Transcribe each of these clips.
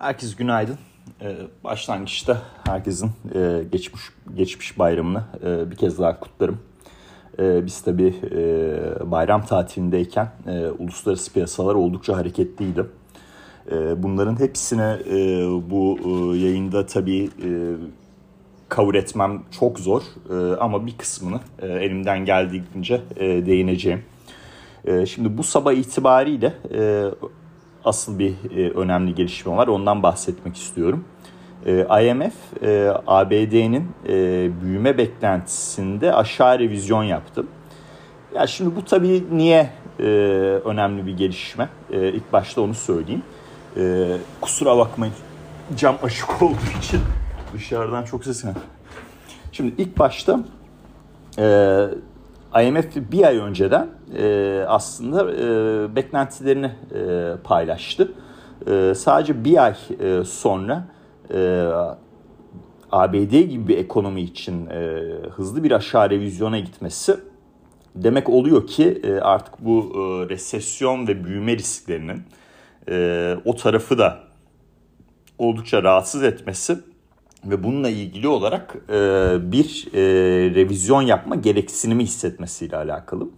Herkes günaydın. Ee, başlangıçta herkesin e, geçmiş geçmiş bayramını e, bir kez daha kutlarım. E, biz tabii e, bayram tatilindeyken e, uluslararası piyasalar oldukça hareketliydi. E, bunların hepsine e, bu e, yayında tabii e, cover etmem çok zor e, ama bir kısmını e, elimden geldiğince e, değineceğim. E, şimdi bu sabah itibariyle e, asıl bir e, önemli gelişme var. Ondan bahsetmek istiyorum. E, IMF e, ABD'nin e, büyüme beklentisinde aşağı revizyon yaptı. Ya şimdi bu tabii niye e, önemli bir gelişme? E, ilk başta onu söyleyeyim. E, kusura bakmayın cam açık olduğu için dışarıdan çok ses Şimdi ilk başta e, IMF bir ay önceden e, aslında e, beklentilerini e, paylaştı. E, sadece bir ay e, sonra e, ABD gibi bir ekonomi için e, hızlı bir aşağı revizyona gitmesi demek oluyor ki e, artık bu e, resesyon ve büyüme risklerinin e, o tarafı da oldukça rahatsız etmesi ve bununla ilgili olarak e, bir e, revizyon yapma gereksinimi hissetmesiyle alakalı.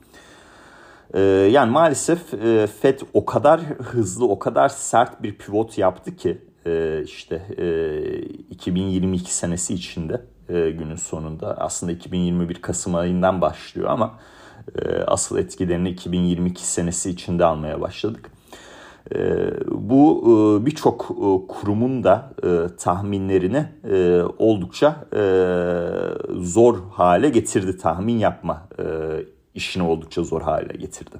E, yani maalesef e, FED o kadar hızlı, o kadar sert bir pivot yaptı ki e, işte e, 2022 senesi içinde e, günün sonunda aslında 2021 Kasım ayından başlıyor ama e, asıl etkilerini 2022 senesi içinde almaya başladık. Ee, bu e, birçok e, kurumun da e, tahminlerini oldukça zor hale getirdi. Tahmin yapma işini oldukça zor hale getirdi.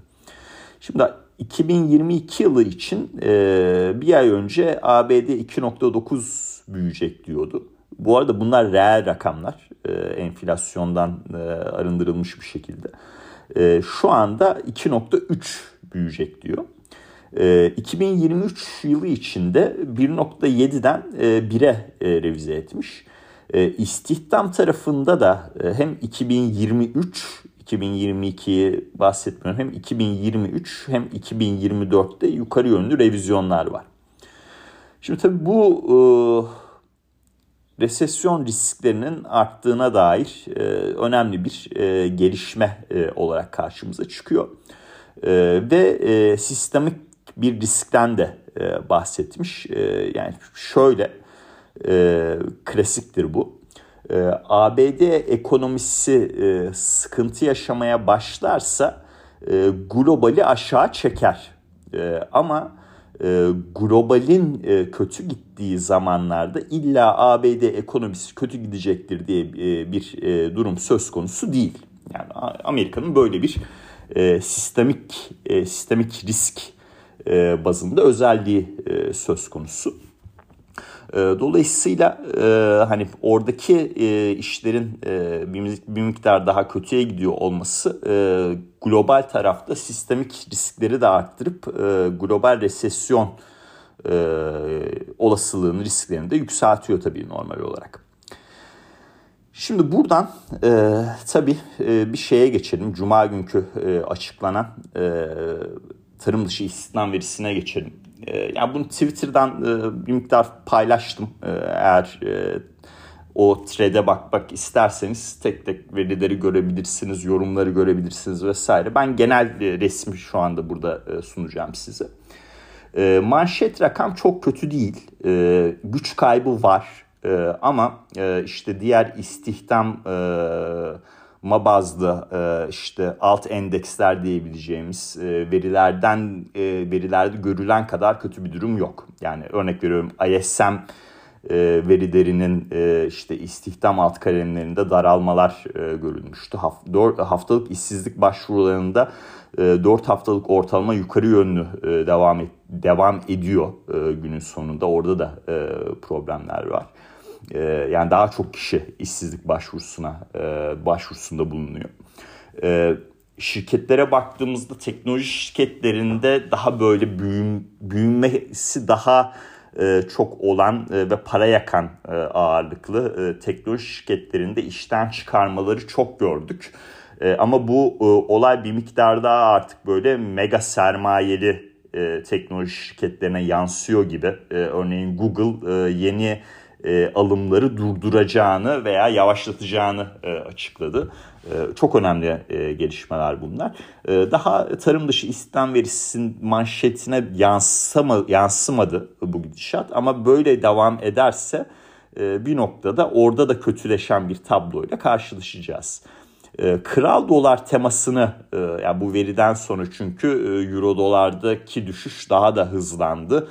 Şimdi 2022 yılı için bir ay önce ABD 2.9 büyüyecek diyordu. Bu arada bunlar reel rakamlar. Enflasyondan arındırılmış bir şekilde. Şu anda 2.3 büyüyecek diyor. 2023 ee, yılı içinde 1.7'den 1'e e, revize etmiş. Ee, istihdam tarafında da e, hem 2023 2022'yi bahsetmiyorum hem 2023 hem 2024'te yukarı yönlü revizyonlar var. Şimdi tabii bu e, resesyon risklerinin arttığına dair e, önemli bir e, gelişme e, olarak karşımıza çıkıyor. E, ve e, sistemik bir riskten de e, bahsetmiş. E, yani şöyle e, klasiktir bu. E, ABD ekonomisi e, sıkıntı yaşamaya başlarsa e, globali aşağı çeker. E, ama e, globalin e, kötü gittiği zamanlarda illa ABD ekonomisi kötü gidecektir diye e, bir e, durum söz konusu değil. Yani Amerika'nın böyle bir e, sistemik e, sistemik risk e, bazında özelliği e, söz konusu. E, dolayısıyla hani oradaki işlerin bir miktar daha kötüye gidiyor olması global tarafta sistemik riskleri de arttırıp global resesyon olasılığını, risklerini de yükseltiyor tabii normal olarak. Şimdi buradan e, tabii e, bir şeye geçelim. Cuma günkü e, açıklanan e, tarım dışı istihdam verisine geçelim. E, yani bunu Twitter'dan e, bir miktar paylaştım. E, eğer e, o thread'e bakmak isterseniz tek tek verileri görebilirsiniz, yorumları görebilirsiniz vesaire. Ben genel resmi şu anda burada sunacağım size. Manşet rakam çok kötü değil. Güç kaybı var. Ama işte diğer istihdam ma bazlı e, işte alt endeksler diyebileceğimiz e, verilerden e, verilerde görülen kadar kötü bir durum yok. Yani örnek veriyorum ISM verilerinin işte istihdam alt kalemlerinde daralmalar görülmüştü. Haftalık işsizlik başvurularında 4 haftalık ortalama yukarı yönlü devam et, devam ediyor günün sonunda. Orada da problemler var. E, yani daha çok kişi işsizlik başvurusuna e, başvurusunda bulunuyor. E, şirketlere baktığımızda teknoloji şirketlerinde daha böyle büyüm, büyümesi daha e, çok olan e, ve para yakan ağırlıklı teknoloji şirketlerinde işten çıkarmaları çok gördük. Ama bu olay bir miktar daha artık böyle mega sermayeli teknoloji şirketlerine yansıyor gibi. Örneğin Google yeni e, alımları durduracağını veya yavaşlatacağını e, açıkladı. E, çok önemli e, gelişmeler bunlar. E, daha tarım dışı istihdam verisinin manşetine yansıma, yansımadı bu gidişat ama böyle devam ederse e, bir noktada orada da kötüleşen bir tabloyla karşılaşacağız. E, kral dolar temasını e, yani bu veriden sonra çünkü e, euro dolardaki düşüş daha da hızlandı.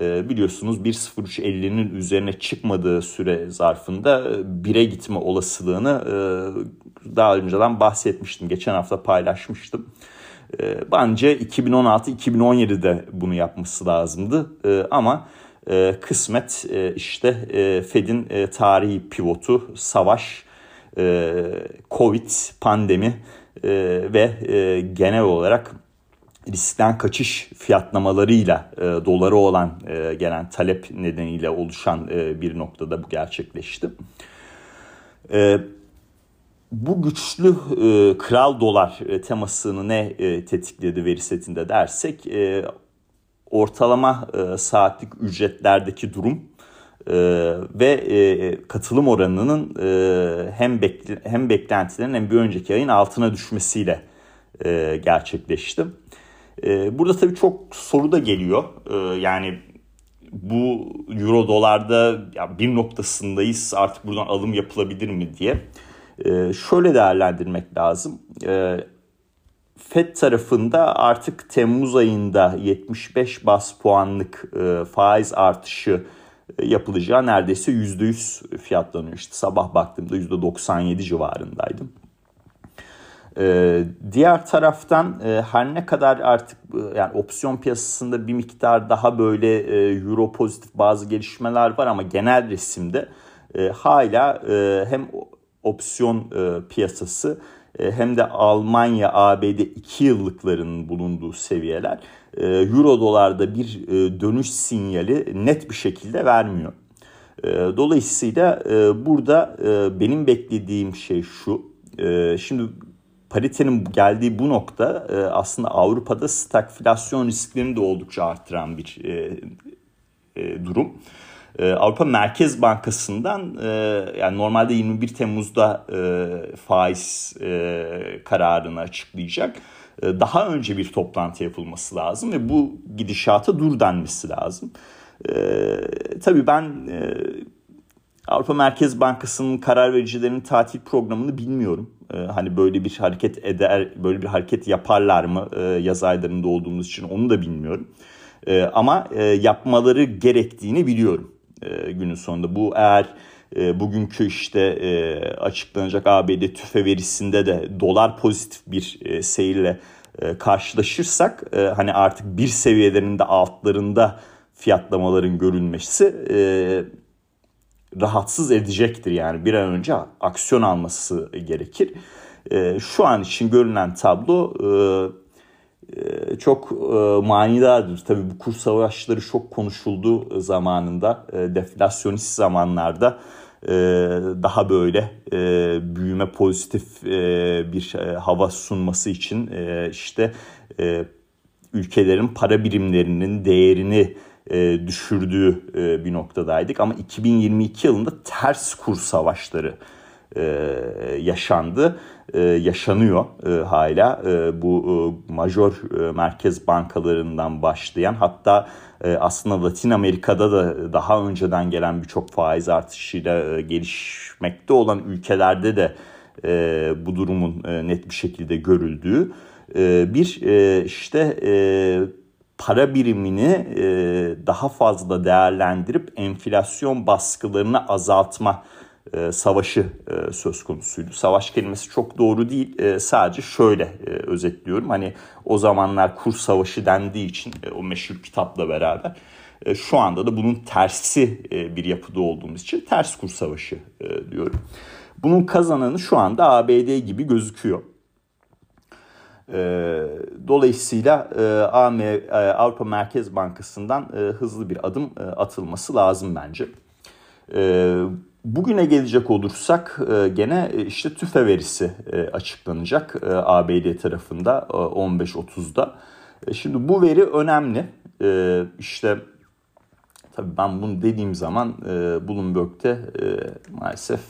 E, biliyorsunuz 1.0350'nin üzerine çıkmadığı süre zarfında 1'e gitme olasılığını e, daha önceden bahsetmiştim. Geçen hafta paylaşmıştım. E, bence 2016-2017'de bunu yapması lazımdı e, ama e, kısmet e, işte Fed'in tarihi pivotu savaş, Covid, pandemi ve e, genel olarak riskten kaçış fiyatlamalarıyla e, dolara olan e, gelen talep nedeniyle oluşan e, bir noktada bu gerçekleşti. E, bu güçlü e, kral dolar e, temasını ne e, tetikledi veri setinde dersek e, ortalama e, saatlik ücretlerdeki durum e, ve e, katılım oranının e, hem bekle, hem beklentilerin hem bir önceki ayın altına düşmesiyle e, gerçekleşti. E, burada tabii çok soru da geliyor. E, yani bu euro dolarda ya bir noktasındayız artık buradan alım yapılabilir mi diye. E, şöyle değerlendirmek lazım. FED tarafında artık Temmuz ayında 75 bas puanlık e, faiz artışı e, yapılacağı neredeyse %100 fiyatlanıyor. İşte sabah baktığımda %97 civarındaydım. Ee, diğer taraftan e, her ne kadar artık yani opsiyon piyasasında bir miktar daha böyle e, euro pozitif bazı gelişmeler var ama genel resimde e, hala e, hem opsiyon e, piyasası e, hem de Almanya ABD 2 yıllıklarının bulunduğu seviyeler e, euro dolarda bir e, dönüş sinyali net bir şekilde vermiyor. E, dolayısıyla e, burada e, benim beklediğim şey şu. E, şimdi paritenin geldiği bu nokta e, aslında Avrupa'da stagflasyon risklerini de oldukça arttıran bir e, e, durum. Avrupa Merkez Bankası'ndan yani normalde 21 Temmuz'da faiz kararını açıklayacak. Daha önce bir toplantı yapılması lazım ve bu gidişata dur denmesi lazım. E, tabii ben Avrupa Merkez Bankası'nın karar vericilerinin tatil programını bilmiyorum. Ee, hani böyle bir hareket eder, böyle bir hareket yaparlar mı e, yaz aylarında olduğumuz için onu da bilmiyorum. E, ama e, yapmaları gerektiğini biliyorum e, günün sonunda. Bu eğer e, bugünkü işte e, açıklanacak ABD tüfe verisinde de dolar pozitif bir e, seyirle e, karşılaşırsak e, hani artık bir seviyelerinde altlarında fiyatlamaların görülmesi e, rahatsız edecektir. Yani bir an önce aksiyon alması gerekir. E, şu an için görünen tablo e, e, çok e, manidardır. Tabii bu kur savaşları çok konuşuldu zamanında. E, deflasyonist zamanlarda daha böyle büyüme pozitif bir hava sunması için işte ülkelerin para birimlerinin değerini e, düşürdüğü e, bir noktadaydık. Ama 2022 yılında ters kur savaşları e, yaşandı, e, yaşanıyor hala. Bu e, major e, merkez bankalarından başlayan hatta aslında Latin Amerika'da da daha önceden gelen birçok faiz artışıyla gelişmekte olan ülkelerde de bu durumun net bir şekilde görüldüğü bir işte para birimini e, daha fazla değerlendirip enflasyon baskılarını azaltma e, savaşı e, söz konusuydu. Savaş kelimesi çok doğru değil. E, sadece şöyle e, özetliyorum. Hani o zamanlar kur savaşı dendiği için e, o meşhur kitapla beraber e, şu anda da bunun tersi e, bir yapıda olduğumuz için ters kur savaşı e, diyorum. Bunun kazananı şu anda ABD gibi gözüküyor. Ee, dolayısıyla e, e, Avrupa Merkez Bankası'ndan e, hızlı bir adım atılması lazım bence. Bugüne gelecek olursak gene işte tüfe verisi açıklanacak ABD tarafında 15.30'da. E, şimdi bu veri önemli. İşte tabii ben bunu dediğim zaman Bloomberg'te maalesef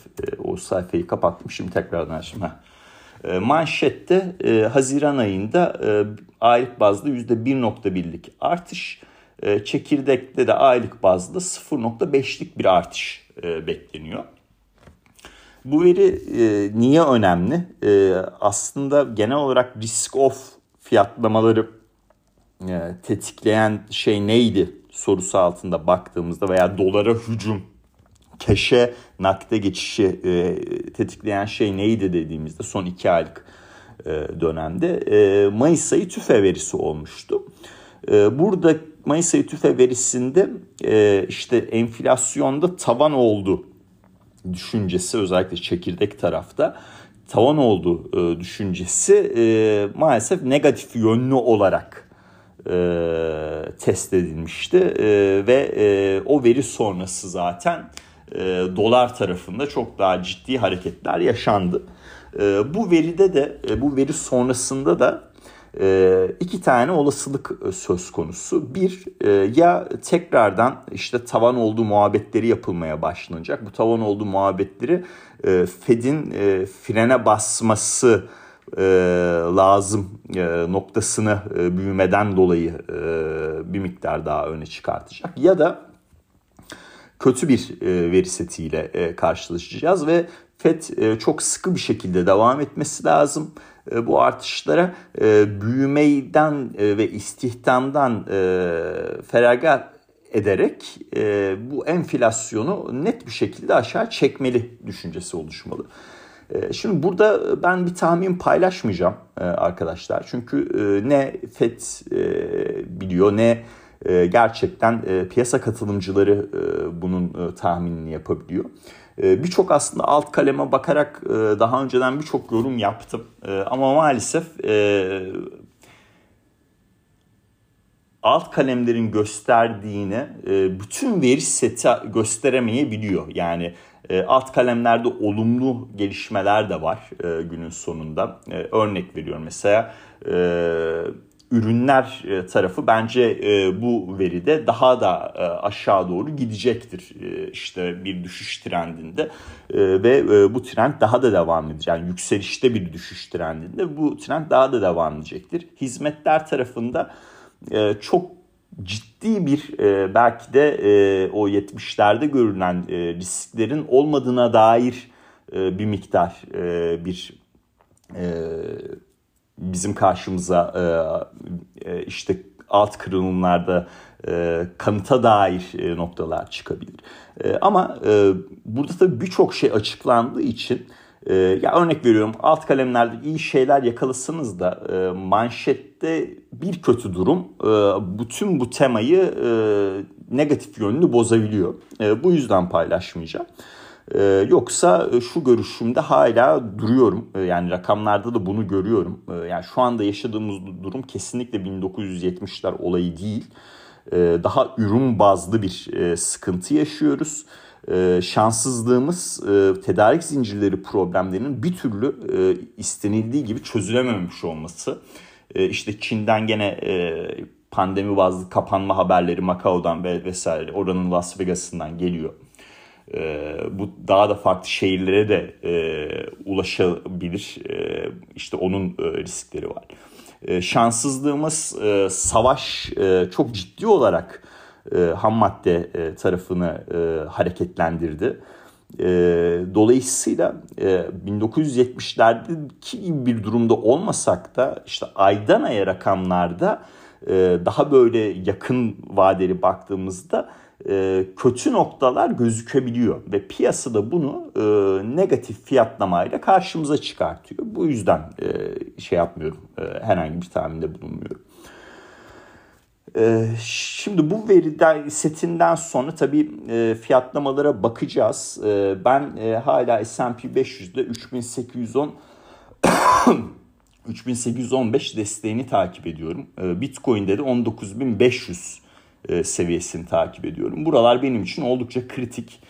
o sayfayı kapattım. Şimdi tekrardan açayım. E, manşette e, Haziran ayında e, aylık bazda %1.1'lik artış. Çekirdekte de aylık bazda 0.5'lik bir artış bekleniyor. Bu veri niye önemli? Aslında genel olarak risk off fiyatlamaları tetikleyen şey neydi sorusu altında baktığımızda veya dolara hücum, keşe nakde geçişi e, tetikleyen şey neydi dediğimizde son iki aylık e, dönemde e, Mayıs ayı tüfe verisi olmuştu. E, burada Mayıs ayı tüfe verisinde e, işte enflasyonda tavan oldu düşüncesi özellikle çekirdek tarafta tavan olduğu e, düşüncesi e, maalesef negatif yönlü olarak e, test edilmişti e, ve e, o veri sonrası zaten e, dolar tarafında çok daha ciddi hareketler yaşandı. E, bu veride de e, bu veri sonrasında da e, iki tane olasılık e, söz konusu. Bir e, ya tekrardan işte tavan olduğu muhabbetleri yapılmaya başlanacak. Bu tavan olduğu muhabbetleri e, Fed'in e, frene basması e, lazım e, noktasını e, büyümeden dolayı e, bir miktar daha öne çıkartacak. Ya da kötü bir e, veri setiyle e, karşılaşacağız ve FED e, çok sıkı bir şekilde devam etmesi lazım bu artışlara büyümeyden ve istihdamdan feragat ederek bu enflasyonu net bir şekilde aşağı çekmeli düşüncesi oluşmalı. Şimdi burada ben bir tahmin paylaşmayacağım arkadaşlar. Çünkü ne FED biliyor ne gerçekten piyasa katılımcıları bunun tahminini yapabiliyor. Ee, birçok aslında alt kaleme bakarak e, daha önceden birçok yorum yaptım. Ee, ama maalesef e, alt kalemlerin gösterdiğini e, bütün veri seti gösteremeyebiliyor. Yani alt kalemlerde olumlu gelişmeler de var günün sonunda. Örnek veriyorum mesela ürünler e, tarafı bence e, bu veride daha da e, aşağı doğru gidecektir işte bir düşüş trendinde ve bu trend daha da devam edecek. Yani yükselişte bir düşüş trendinde bu trend daha da devam edecektir. Hizmetler tarafında çok ciddi bir belki de o 70'lerde görülen risklerin olmadığına dair bir miktar bir bizim karşımıza e, e, işte alt kırılımlarda e, kanıta dair e, noktalar çıkabilir. E, ama e, burada tabii birçok şey açıklandığı için e, ya örnek veriyorum alt kalemlerde iyi şeyler yakalasınız da e, manşette bir kötü durum e, bütün bu temayı e, negatif yönlü bozabiliyor. E, bu yüzden paylaşmayacağım. Ee, yoksa e, şu görüşümde hala duruyorum. Ee, yani rakamlarda da bunu görüyorum. Ee, yani şu anda yaşadığımız durum kesinlikle 1970'ler olayı değil. Daha ürün bazlı bir e, sıkıntı yaşıyoruz. Ee, şanssızlığımız e, tedarik zincirleri problemlerinin bir türlü istenildiği gibi çözülememiş olması. E, işte Çin'den gene pandemi bazlı kapanma haberleri Macao'dan ve vesaire oranın Las Vegas'ından geliyor. E, bu daha da farklı şehirlere de e, ulaşabilir. E, işte onun e, riskleri var. E, şanssızlığımız e, savaş e, çok ciddi olarak e, ham madde e, tarafını e, hareketlendirdi. E, dolayısıyla e, 1970'lerdeki gibi bir durumda olmasak da işte aydan aya rakamlarda e, daha böyle yakın vadeli baktığımızda e, kötü noktalar gözükebiliyor ve piyasada bunu e, negatif fiyatlamayla karşımıza çıkartıyor. Bu yüzden e, şey yapmıyorum, e, herhangi bir tahminde bulunmuyorum. E, şimdi bu veri setinden sonra tabii e, fiyatlamalara bakacağız. E, ben e, hala S&P 500'de 3810 3815 desteğini takip ediyorum. E, Bitcoin'de de 19500 e, seviyesini takip ediyorum. Buralar benim için oldukça kritik.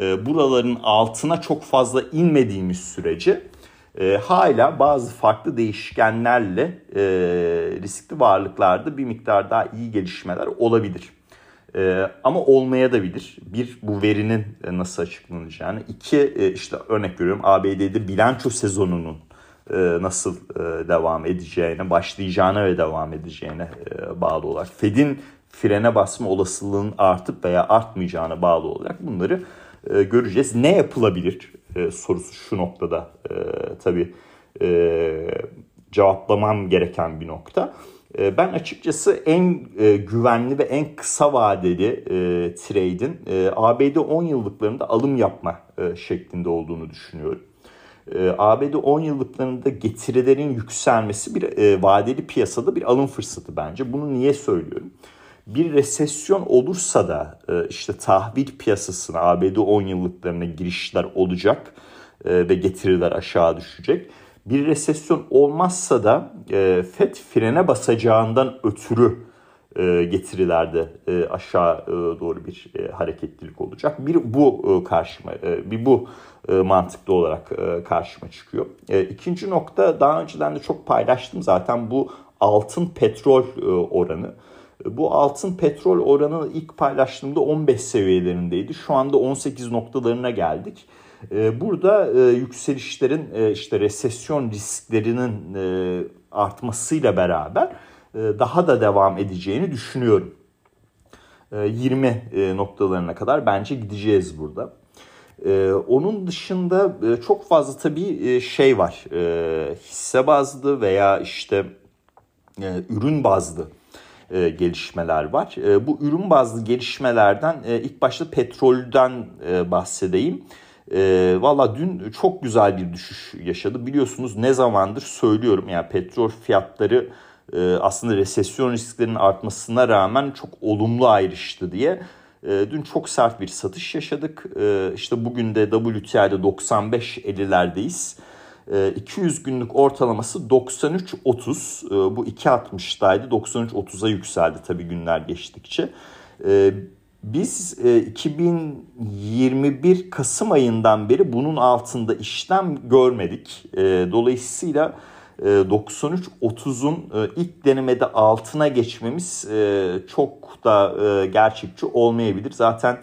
E, buraların altına çok fazla inmediğimiz sürece e, hala bazı farklı değişkenlerle riskli varlıklarda bir miktar daha iyi gelişmeler olabilir. Ama olmaya da bilir. Bir, bu verinin nasıl açıklanacağını. İki, işte örnek veriyorum ABD'de bilanço sezonunun nasıl devam edeceğine, başlayacağına ve devam edeceğine bağlı olarak. Fed'in frene basma olasılığının artıp veya artmayacağına bağlı olarak bunları e, göreceğiz. Ne yapılabilir e, sorusu şu noktada e, tabii e, cevaplamam gereken bir nokta. E, ben açıkçası en e, güvenli ve en kısa vadeli e, trade'in e, ABD 10 yıllıklarında alım yapma e, şeklinde olduğunu düşünüyorum. E, ABD 10 yıllıklarında getirilerin yükselmesi bir e, vadeli piyasada bir alım fırsatı bence. Bunu niye söylüyorum? Bir resesyon olursa da e, işte tahvil piyasasına ABD 10 yıllıklarına girişler olacak e, ve getiriler aşağı düşecek. Bir resesyon olmazsa da e, FED frene basacağından ötürü getirilerde aşağı doğru bir hareketlilik olacak. Bir bu karşıma, bir bu mantıklı olarak karşıma çıkıyor. İkinci nokta daha önceden de çok paylaştım zaten bu altın petrol oranı. Bu altın petrol oranı ilk paylaştığımda 15 seviyelerindeydi. Şu anda 18 noktalarına geldik. Ee, burada e, yükselişlerin e, işte resesyon risklerinin e, artmasıyla beraber daha da devam edeceğini düşünüyorum. 20 noktalarına kadar bence gideceğiz burada. Onun dışında çok fazla tabii şey var. Hisse bazlı veya işte ürün bazlı e, gelişmeler var. E, bu ürün bazlı gelişmelerden e, ilk başta petrolden e, bahsedeyim. E, Valla dün çok güzel bir düşüş yaşadı. Biliyorsunuz ne zamandır söylüyorum yani petrol fiyatları e, aslında resesyon risklerinin artmasına rağmen çok olumlu ayrıştı diye. E, dün çok sert bir satış yaşadık. E, işte bugün de WTI'de 95.50'lerdeyiz. 200 ee, günlük ortalaması 93.30. Ee, bu 2.60'daydı. 93.30'a yükseldi tabii günler geçtikçe. Ee, biz 2021 e, Kasım ayından beri bunun altında işlem görmedik. Dolayısıyla 93.30'un e, e, ilk denemede altına geçmemiz çok da gerçekçi olmayabilir. Zaten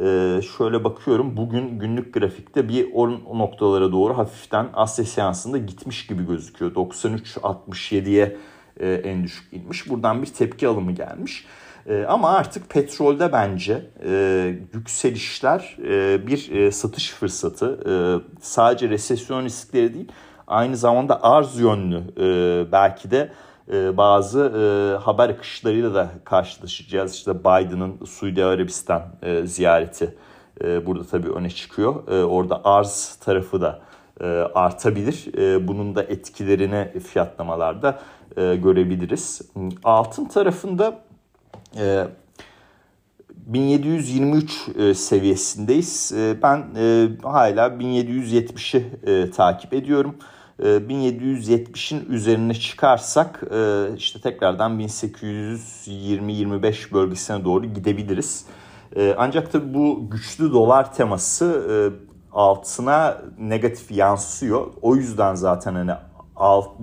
ee, şöyle bakıyorum bugün günlük grafikte bir o noktalara doğru hafiften Asya seansında gitmiş gibi gözüküyor. 93-67'ye e, en düşük inmiş. Buradan bir tepki alımı gelmiş. E, ama artık petrolde bence e, yükselişler e, bir e, satış fırsatı. E, sadece resesyon riskleri değil aynı zamanda arz yönlü e, belki de bazı e, haber akışlarıyla da karşılaşacağız. İşte Biden'ın Suudi Arabistan e, ziyareti burada tabii öne çıkıyor. Orada arz tarafı da artabilir. Bunun da etkilerini fiyatlamalarda görebiliriz. Altın tarafında 1723 seviyesindeyiz. Ben hala 1770'i takip ediyorum. 1770'in ee, üzerine çıkarsak e, işte tekrardan 1820-25 bölgesine doğru gidebiliriz. Ee, ancak tabii bu güçlü dolar teması e, altına negatif yansıyor. O yüzden zaten hani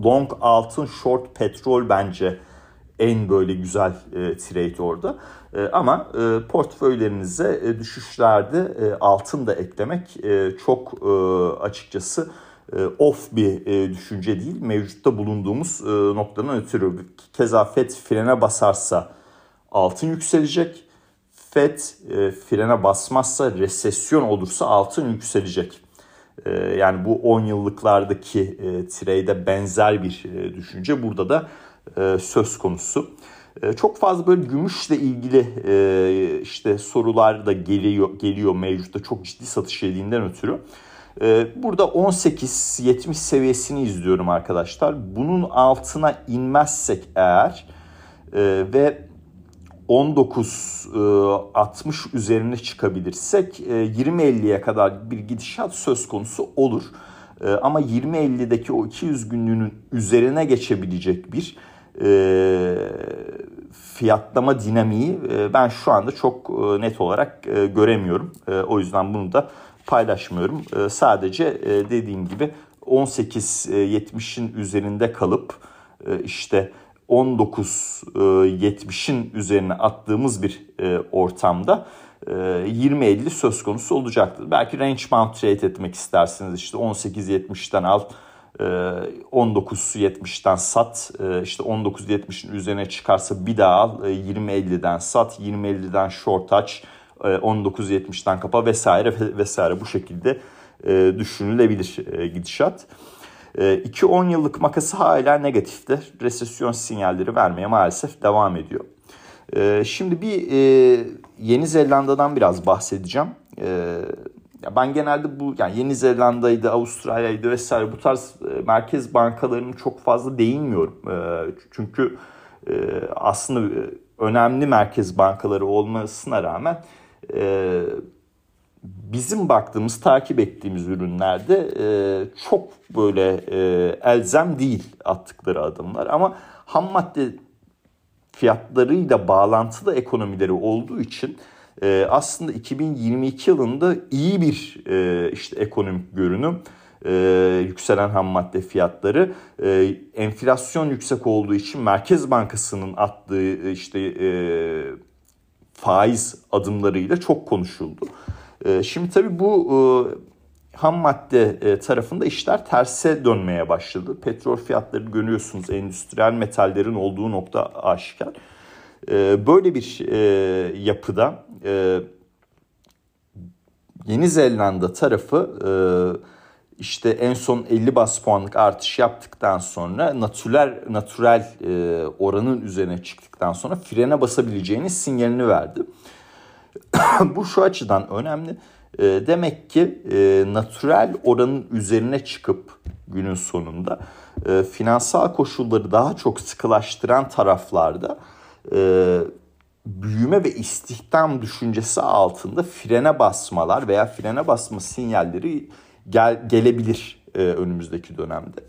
long altın short petrol bence en böyle güzel e, trade orada. E, ama e, portföylerinize e, düşüşlerde e, altın da eklemek e, çok e, açıkçası off bir e, düşünce değil. Mevcutta bulunduğumuz e, noktadan ötürü. Keza FED frene basarsa altın yükselecek. FED frene basmazsa resesyon olursa altın yükselecek. Yani bu 10 yıllıklardaki trade'e benzer bir düşünce burada da söz konusu. Çok fazla böyle gümüşle ilgili işte sorular da geliyor geliyor mevcutta çok ciddi satış yediğinden ötürü. Ee, burada 18-70 seviyesini izliyorum arkadaşlar. Bunun altına inmezsek eğer e, ve 19-60 e, üzerine çıkabilirsek 20-50'ye e, kadar bir gidişat söz konusu olur. Ama 20-50'deki o 200 günlüğünün üzerine geçebilecek bir fiyatlama dinamiği ben şu anda çok net olarak göremiyorum. O yüzden bunu da paylaşmıyorum. Ee, sadece e, dediğim gibi 18.70'in üzerinde kalıp işte 19.70'in üzerine attığımız bir ortamda 20.50 söz konusu olacaktır. Belki range bound trade etmek istersiniz işte 18.70'ten al 19.70'den sat işte 19.70'in üzerine çıkarsa bir daha al 20.50'den sat 20.50'den short aç 19.70'den kapa vesaire vesaire bu şekilde düşünülebilir gidişat. 2-10 yıllık makası hala negatifte. Resesyon sinyalleri vermeye maalesef devam ediyor. Şimdi bir Yeni Zelanda'dan biraz bahsedeceğim. Ben genelde bu yani Yeni Zelanda'ydı, Avustralya'ydı vesaire bu tarz merkez bankalarının çok fazla değinmiyorum. Çünkü aslında önemli merkez bankaları olmasına rağmen bizim baktığımız, takip ettiğimiz ürünlerde çok böyle elzem değil attıkları adımlar. Ama ham madde fiyatlarıyla bağlantılı ekonomileri olduğu için e, aslında 2022 yılında iyi bir e, işte ekonomik görünüm e, yükselen ham madde fiyatları e, enflasyon yüksek olduğu için Merkez Bankası'nın attığı işte e, faiz adımlarıyla çok konuşuldu. E, şimdi tabii bu e, ham madde e, tarafında işler terse dönmeye başladı. Petrol fiyatları görüyorsunuz endüstriyel metallerin olduğu nokta aşikar. E, böyle bir e, yapıda Yeni Zelanda tarafı işte en son 50 bas puanlık artış yaptıktan sonra natürel natürel oranın üzerine çıktıktan sonra frene basabileceğini sinyalini verdi. Bu şu açıdan önemli. E, demek ki e, natürel oranın üzerine çıkıp günün sonunda e, finansal koşulları daha çok sıkılaştıran taraflarda e, büyüme ve istihdam düşüncesi altında frene basmalar veya frene basma sinyalleri gel, gelebilir e, önümüzdeki dönemde.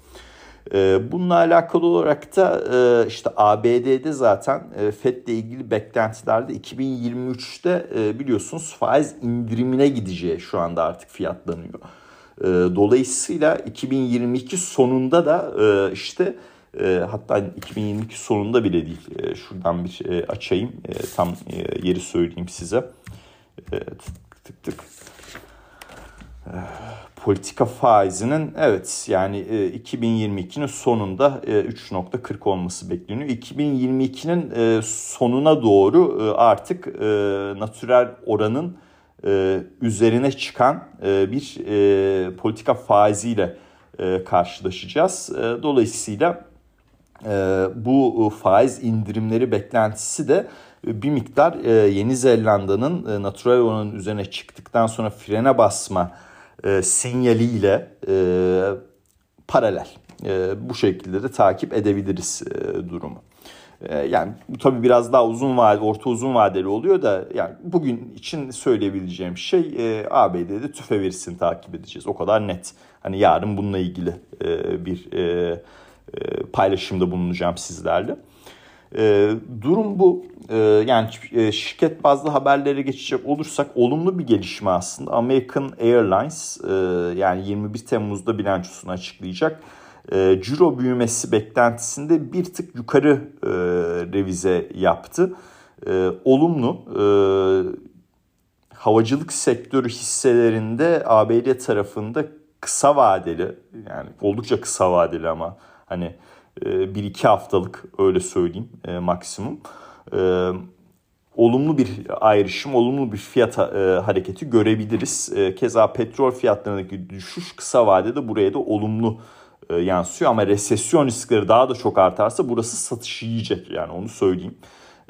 Ee, bununla alakalı olarak da e, işte ABD'de zaten e, FED ile ilgili beklentilerde 2023'te e, biliyorsunuz faiz indirimine gideceği şu anda artık fiyatlanıyor. Dolayısıyla 2022 sonunda da işte hatta 2022 sonunda bile değil şuradan bir açayım tam yeri söyleyeyim size. Tık tık tık politika faizinin evet yani 2022'nin e, sonunda 3.40 e, olması bekleniyor. 2022'nin e, sonuna doğru artık natürel oranın üzerine çıkan bir politika faiziyle karşılaşacağız. Dolayısıyla bu faiz indirimleri beklentisi de bir miktar Yeni Zelanda'nın natürel oranın üzerine çıktıktan sonra frene basma e, sinyaliyle e, paralel. E, bu şekilde de takip edebiliriz e, durumu. E, yani bu tabii biraz daha uzun vadeli, orta uzun vadeli oluyor da yani bugün için söyleyebileceğim şey e, ABD'de tüfe verisini takip edeceğiz. O kadar net. Hani yarın bununla ilgili e, bir e, e, paylaşımda bulunacağım sizlerle. E, durum bu. E, yani e, şirket bazlı haberlere geçecek olursak olumlu bir gelişme aslında. American Airlines e, yani 21 Temmuz'da bilançosunu açıklayacak. E, ciro büyümesi beklentisinde bir tık yukarı e, revize yaptı. E, olumlu. E, havacılık sektörü hisselerinde ABD tarafında kısa vadeli yani oldukça kısa vadeli ama hani bir iki haftalık öyle söyleyeyim e, maksimum. E, olumlu bir ayrışım, olumlu bir fiyat hareketi görebiliriz. keza petrol fiyatlarındaki düşüş kısa vadede buraya da olumlu yansıyor. Ama resesyon riskleri daha da çok artarsa burası satış yiyecek yani onu söyleyeyim.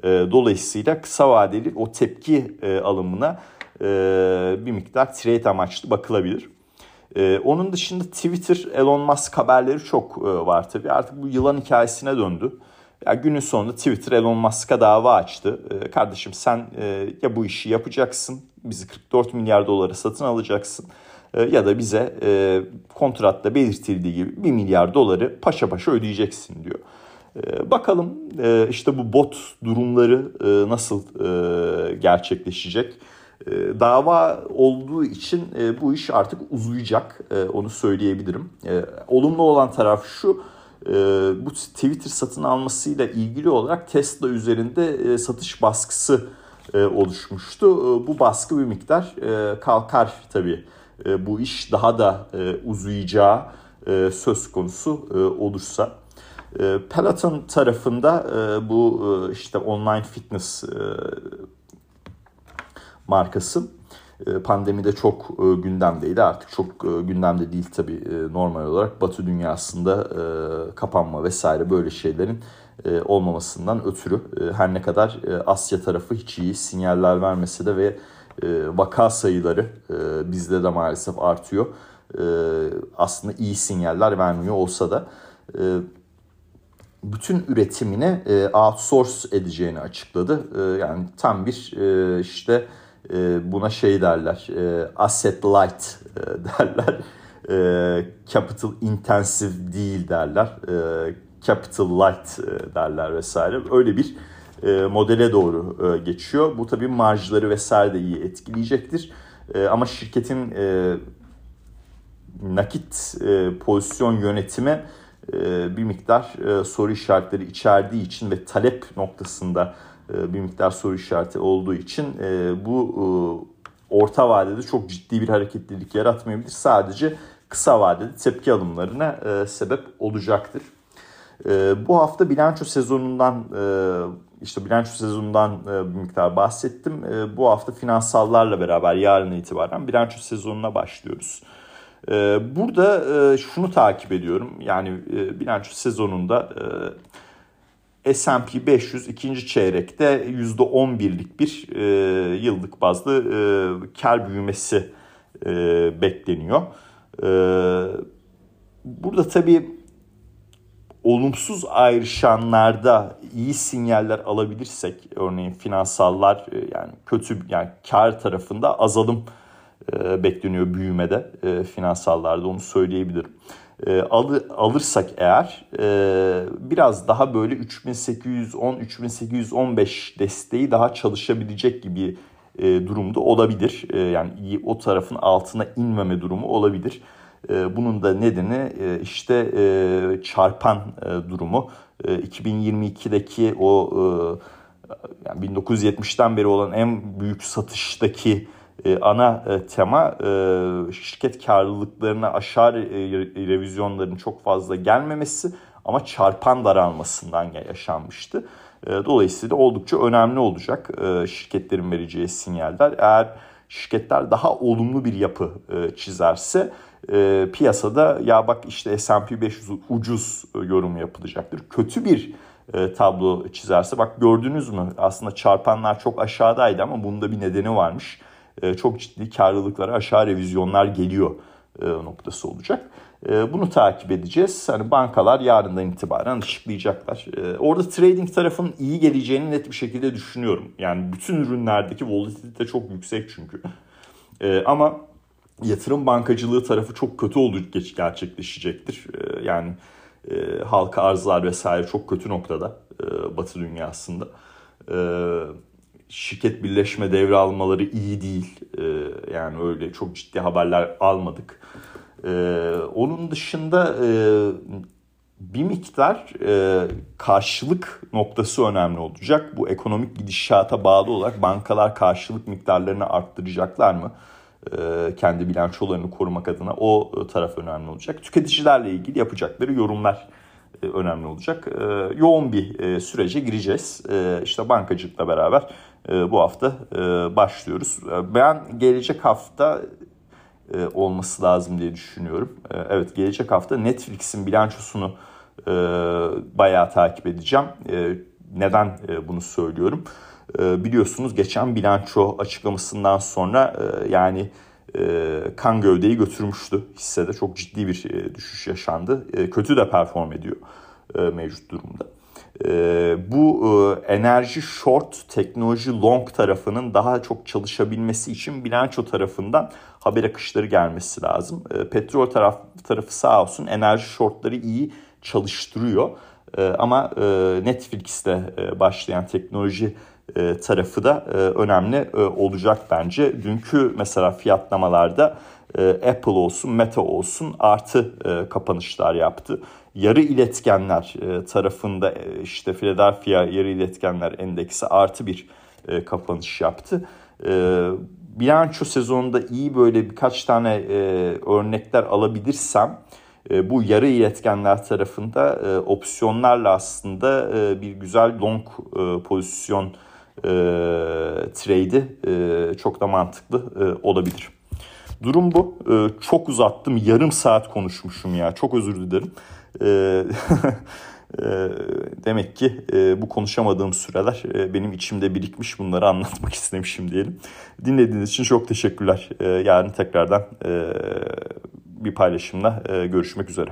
dolayısıyla kısa vadeli o tepki alımına bir miktar trade amaçlı bakılabilir. Ee, onun dışında Twitter, Elon Musk haberleri çok e, var tabii. Artık bu yılan hikayesine döndü. Ya günün sonunda Twitter Elon Musk'a dava açtı. E, kardeşim sen e, ya bu işi yapacaksın, bizi 44 milyar dolara satın alacaksın e, ya da bize e, kontratta belirtildiği gibi 1 milyar doları paşa paşa ödeyeceksin diyor. E, bakalım e, işte bu bot durumları e, nasıl e, gerçekleşecek. E, dava olduğu için e, bu iş artık uzayacak e, onu söyleyebilirim. Olumlu olan taraf şu bu Twitter satın almasıyla ilgili olarak Tesla üzerinde satış baskısı oluşmuştu. Bu baskı bir miktar kalkar tabii. Bu iş daha da uzayacağı söz konusu olursa. Peloton tarafında bu işte online fitness markası. E, pandemide çok e, gündemdeydi. Artık çok e, gündemde değil tabii normal olarak. Batı dünyasında kapanma vesaire böyle şeylerin olmamasından ötürü. Her ne kadar Asya tarafı hiç iyi sinyaller vermese de ve vaka sayıları bizde de maalesef artıyor. Aslında iyi sinyaller vermiyor olsa da bütün üretimini outsource edeceğini açıkladı. Yani tam bir işte e, buna şey derler e, asset light e, derler. E, capital intensive değil derler. E, capital light e, derler vesaire. Öyle bir e, modele doğru e, geçiyor. Bu tabii marjları vesaire de iyi etkileyecektir. E, ama şirketin e, nakit e, pozisyon yönetimi e, bir miktar e, soru işaretleri içerdiği için ve talep noktasında bir miktar soru işareti olduğu için e, bu e, orta vadede çok ciddi bir hareketlilik yaratmayabilir. Sadece kısa vadede tepki alımlarına sebep olacaktır. Bu hafta bilanço sezonundan işte bilanço sezonundan bir miktar bahsettim. Bu hafta finansallarla beraber yarın itibaren bilanço sezonuna başlıyoruz. Burada şunu takip ediyorum. Yani bilanço sezonunda S&P 500 ikinci çeyrekte %11'lik bir e, yıllık bazlı e, kar büyümesi e, bekleniyor. E, burada tabii olumsuz ayrışanlarda iyi sinyaller alabilirsek örneğin finansallar e, yani kötü yani kar tarafında azalım e, bekleniyor büyümede e, finansallarda onu söyleyebilirim e, alırsak eğer e, biraz daha böyle 3810-3815 desteği daha çalışabilecek gibi e, durumda olabilir. E, yani o tarafın altına inmeme durumu olabilir. Bunun da nedeni işte çarpan durumu. E, 2022'deki o yani 1970'ten beri olan en büyük satıştaki e, ana e, tema e, şirket karlılıklarına aşağı revizyonların çok fazla gelmemesi ama çarpan daralmasından yaşanmıştı. Dolayısıyla oldukça önemli olacak şirketlerin vereceği sinyaller. Eğer şirketler daha olumlu bir yapı çizerse piyasada ya bak işte S&P 500 ucuz yorum yapılacaktır. Kötü bir tablo çizerse bak gördünüz mü aslında çarpanlar çok aşağıdaydı ama bunda bir nedeni varmış e, çok ciddi karlılıklara aşağı revizyonlar geliyor e, noktası olacak. E, bunu takip edeceğiz. Hani bankalar yarından itibaren açıklayacaklar. Orada trading tarafının iyi geleceğini net bir şekilde düşünüyorum. Yani bütün ürünlerdeki volatilite çok yüksek çünkü. Ama yatırım bankacılığı tarafı çok kötü olur gerçekleşecektir. Yani halka arzlar vesaire çok kötü noktada Batı dünyasında şirket birleşme devralmaları iyi değil. E, yani öyle çok ciddi haberler almadık. E, onun dışında e, bir miktar e, karşılık noktası önemli olacak. Bu ekonomik gidişata bağlı olarak bankalar karşılık miktarlarını arttıracaklar mı? E, kendi bilançolarını korumak adına o taraf önemli olacak. Tüketicilerle ilgili yapacakları yorumlar e, önemli olacak. E, yoğun bir e, sürece gireceğiz. İşte bankacılıkla beraber bu hafta başlıyoruz. Ben gelecek hafta olması lazım diye düşünüyorum. Evet gelecek hafta Netflix'in bilançosunu bayağı takip edeceğim. Neden bunu söylüyorum? Biliyorsunuz geçen bilanço açıklamasından sonra yani e, kan gövdeyi götürmüştü hissede. Çok ciddi bir e, düşüş yaşandı. E, kötü de perform ediyor mevcut durumda. Bu enerji short, teknoloji long tarafının daha çok çalışabilmesi için bilanço tarafından haber akışları gelmesi lazım. Petrol taraf, tarafı sağ olsun enerji shortları iyi çalıştırıyor. Ama Netflix'te başlayan teknoloji e, tarafı da e, önemli e, olacak bence. Dünkü mesela fiyatlamalarda e, Apple olsun, Meta olsun artı e, kapanışlar yaptı. Yarı iletkenler e, tarafında e, işte Philadelphia yarı iletkenler endeksi artı bir e, kapanış yaptı. E, bilanço sezonunda iyi böyle birkaç tane e, örnekler alabilirsem e, bu yarı iletkenler tarafında e, opsiyonlarla aslında e, bir güzel long e, pozisyon e, trade'i e, çok da mantıklı e, olabilir. Durum bu. E, çok uzattım. Yarım saat konuşmuşum ya. Çok özür dilerim. E, e, demek ki e, bu konuşamadığım süreler e, benim içimde birikmiş. Bunları anlatmak istemişim diyelim. Dinlediğiniz için çok teşekkürler. E, yarın tekrardan bir paylaşımla görüşmek üzere.